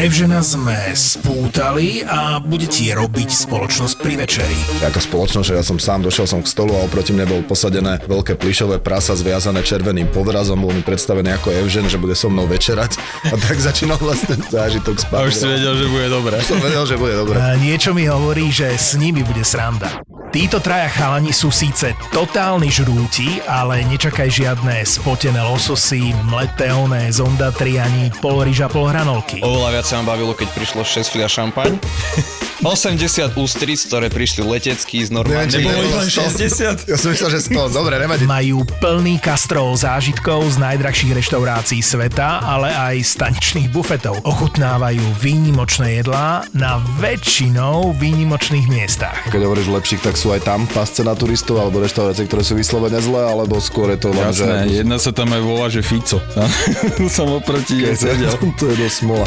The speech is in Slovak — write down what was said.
Evžena sme spútali a bude ti robiť spoločnosť pri večeri. Ako spoločnosť, že ja som sám došiel som k stolu a oproti mne bol posadené veľké plišové prasa zviazané červeným podrazom, bol mi predstavený ako Evžen, že bude so mnou večerať a tak začínal vlastne zážitok A spať. už si vedel, že bude dobré. Som vedel, že bude dobre. A niečo mi hovorí, že s nimi bude sranda. Títo traja chalani sú síce totálni žrúti, ale nečakaj žiadne spotené lososy, mleté oné zondatri ani pol ryža, pol hranolky. Oveľa viac sa ma bavilo, keď prišlo 6 fľa šampaň. 80 ústric, ktoré prišli letecky z normálne. Neviem, či Nebolo ich nebolo len 100. 60? Ja som myslel, že 100. Dobre, nevadí. Majú plný kastrol zážitkov z najdrahších reštaurácií sveta, ale aj staničných bufetov. Ochutnávajú výnimočné jedlá na väčšinou výnimočných miestach. Keď hovoríš lepších, tak sú aj tam pasce na turistov alebo reštaurácie, ktoré sú vyslovene zlé, alebo skôr je to len, Jasné, že... jedna sa tam aj volá, že Fico. som oproti jej sedel. to je dosť smola.